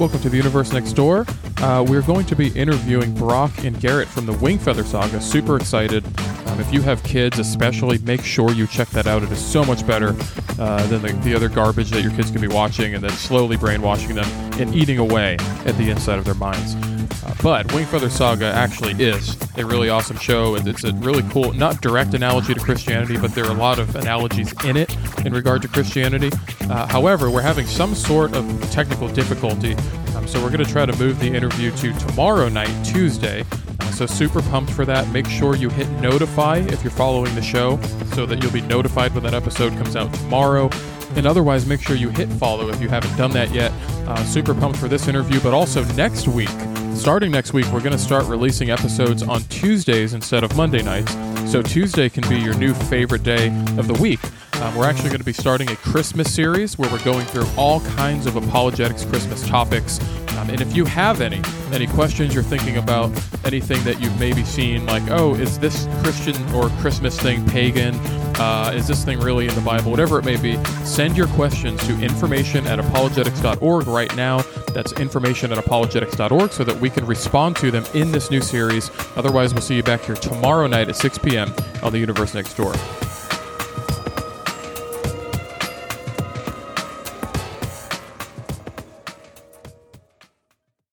Welcome to the Universe Next Door. Uh, we're going to be interviewing Brock and Garrett from the Wingfeather Saga. Super excited. Um, if you have kids, especially, make sure you check that out. It is so much better uh, than the, the other garbage that your kids can be watching and then slowly brainwashing them and eating away at the inside of their minds. But Wingfeather Saga actually is a really awesome show. It's a really cool, not direct analogy to Christianity, but there are a lot of analogies in it in regard to Christianity. Uh, however, we're having some sort of technical difficulty, um, so we're going to try to move the interview to tomorrow night, Tuesday. Uh, so super pumped for that. Make sure you hit notify if you're following the show, so that you'll be notified when that episode comes out tomorrow. And otherwise, make sure you hit follow if you haven't done that yet. Uh, super pumped for this interview, but also next week starting next week, we're going to start releasing episodes on Tuesdays instead of Monday nights. So Tuesday can be your new favorite day of the week. Um, we're actually going to be starting a Christmas series where we're going through all kinds of apologetics Christmas topics. Um, and if you have any, any questions you're thinking about, anything that you've maybe seen, like, oh, is this Christian or Christmas thing pagan? Uh, is this thing really in the Bible? Whatever it may be, send your questions to information at apologetics.org right now. That's information at apologetics.org so that we can respond to them in this new series. Otherwise, we'll see you back here tomorrow night at 6 p.m. on the Universe Next Door.